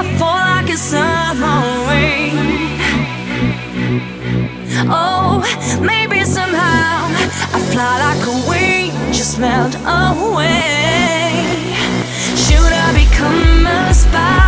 I fall like a submarine. Oh, maybe somehow I fly like a wing, just melt away. Should I become a spy?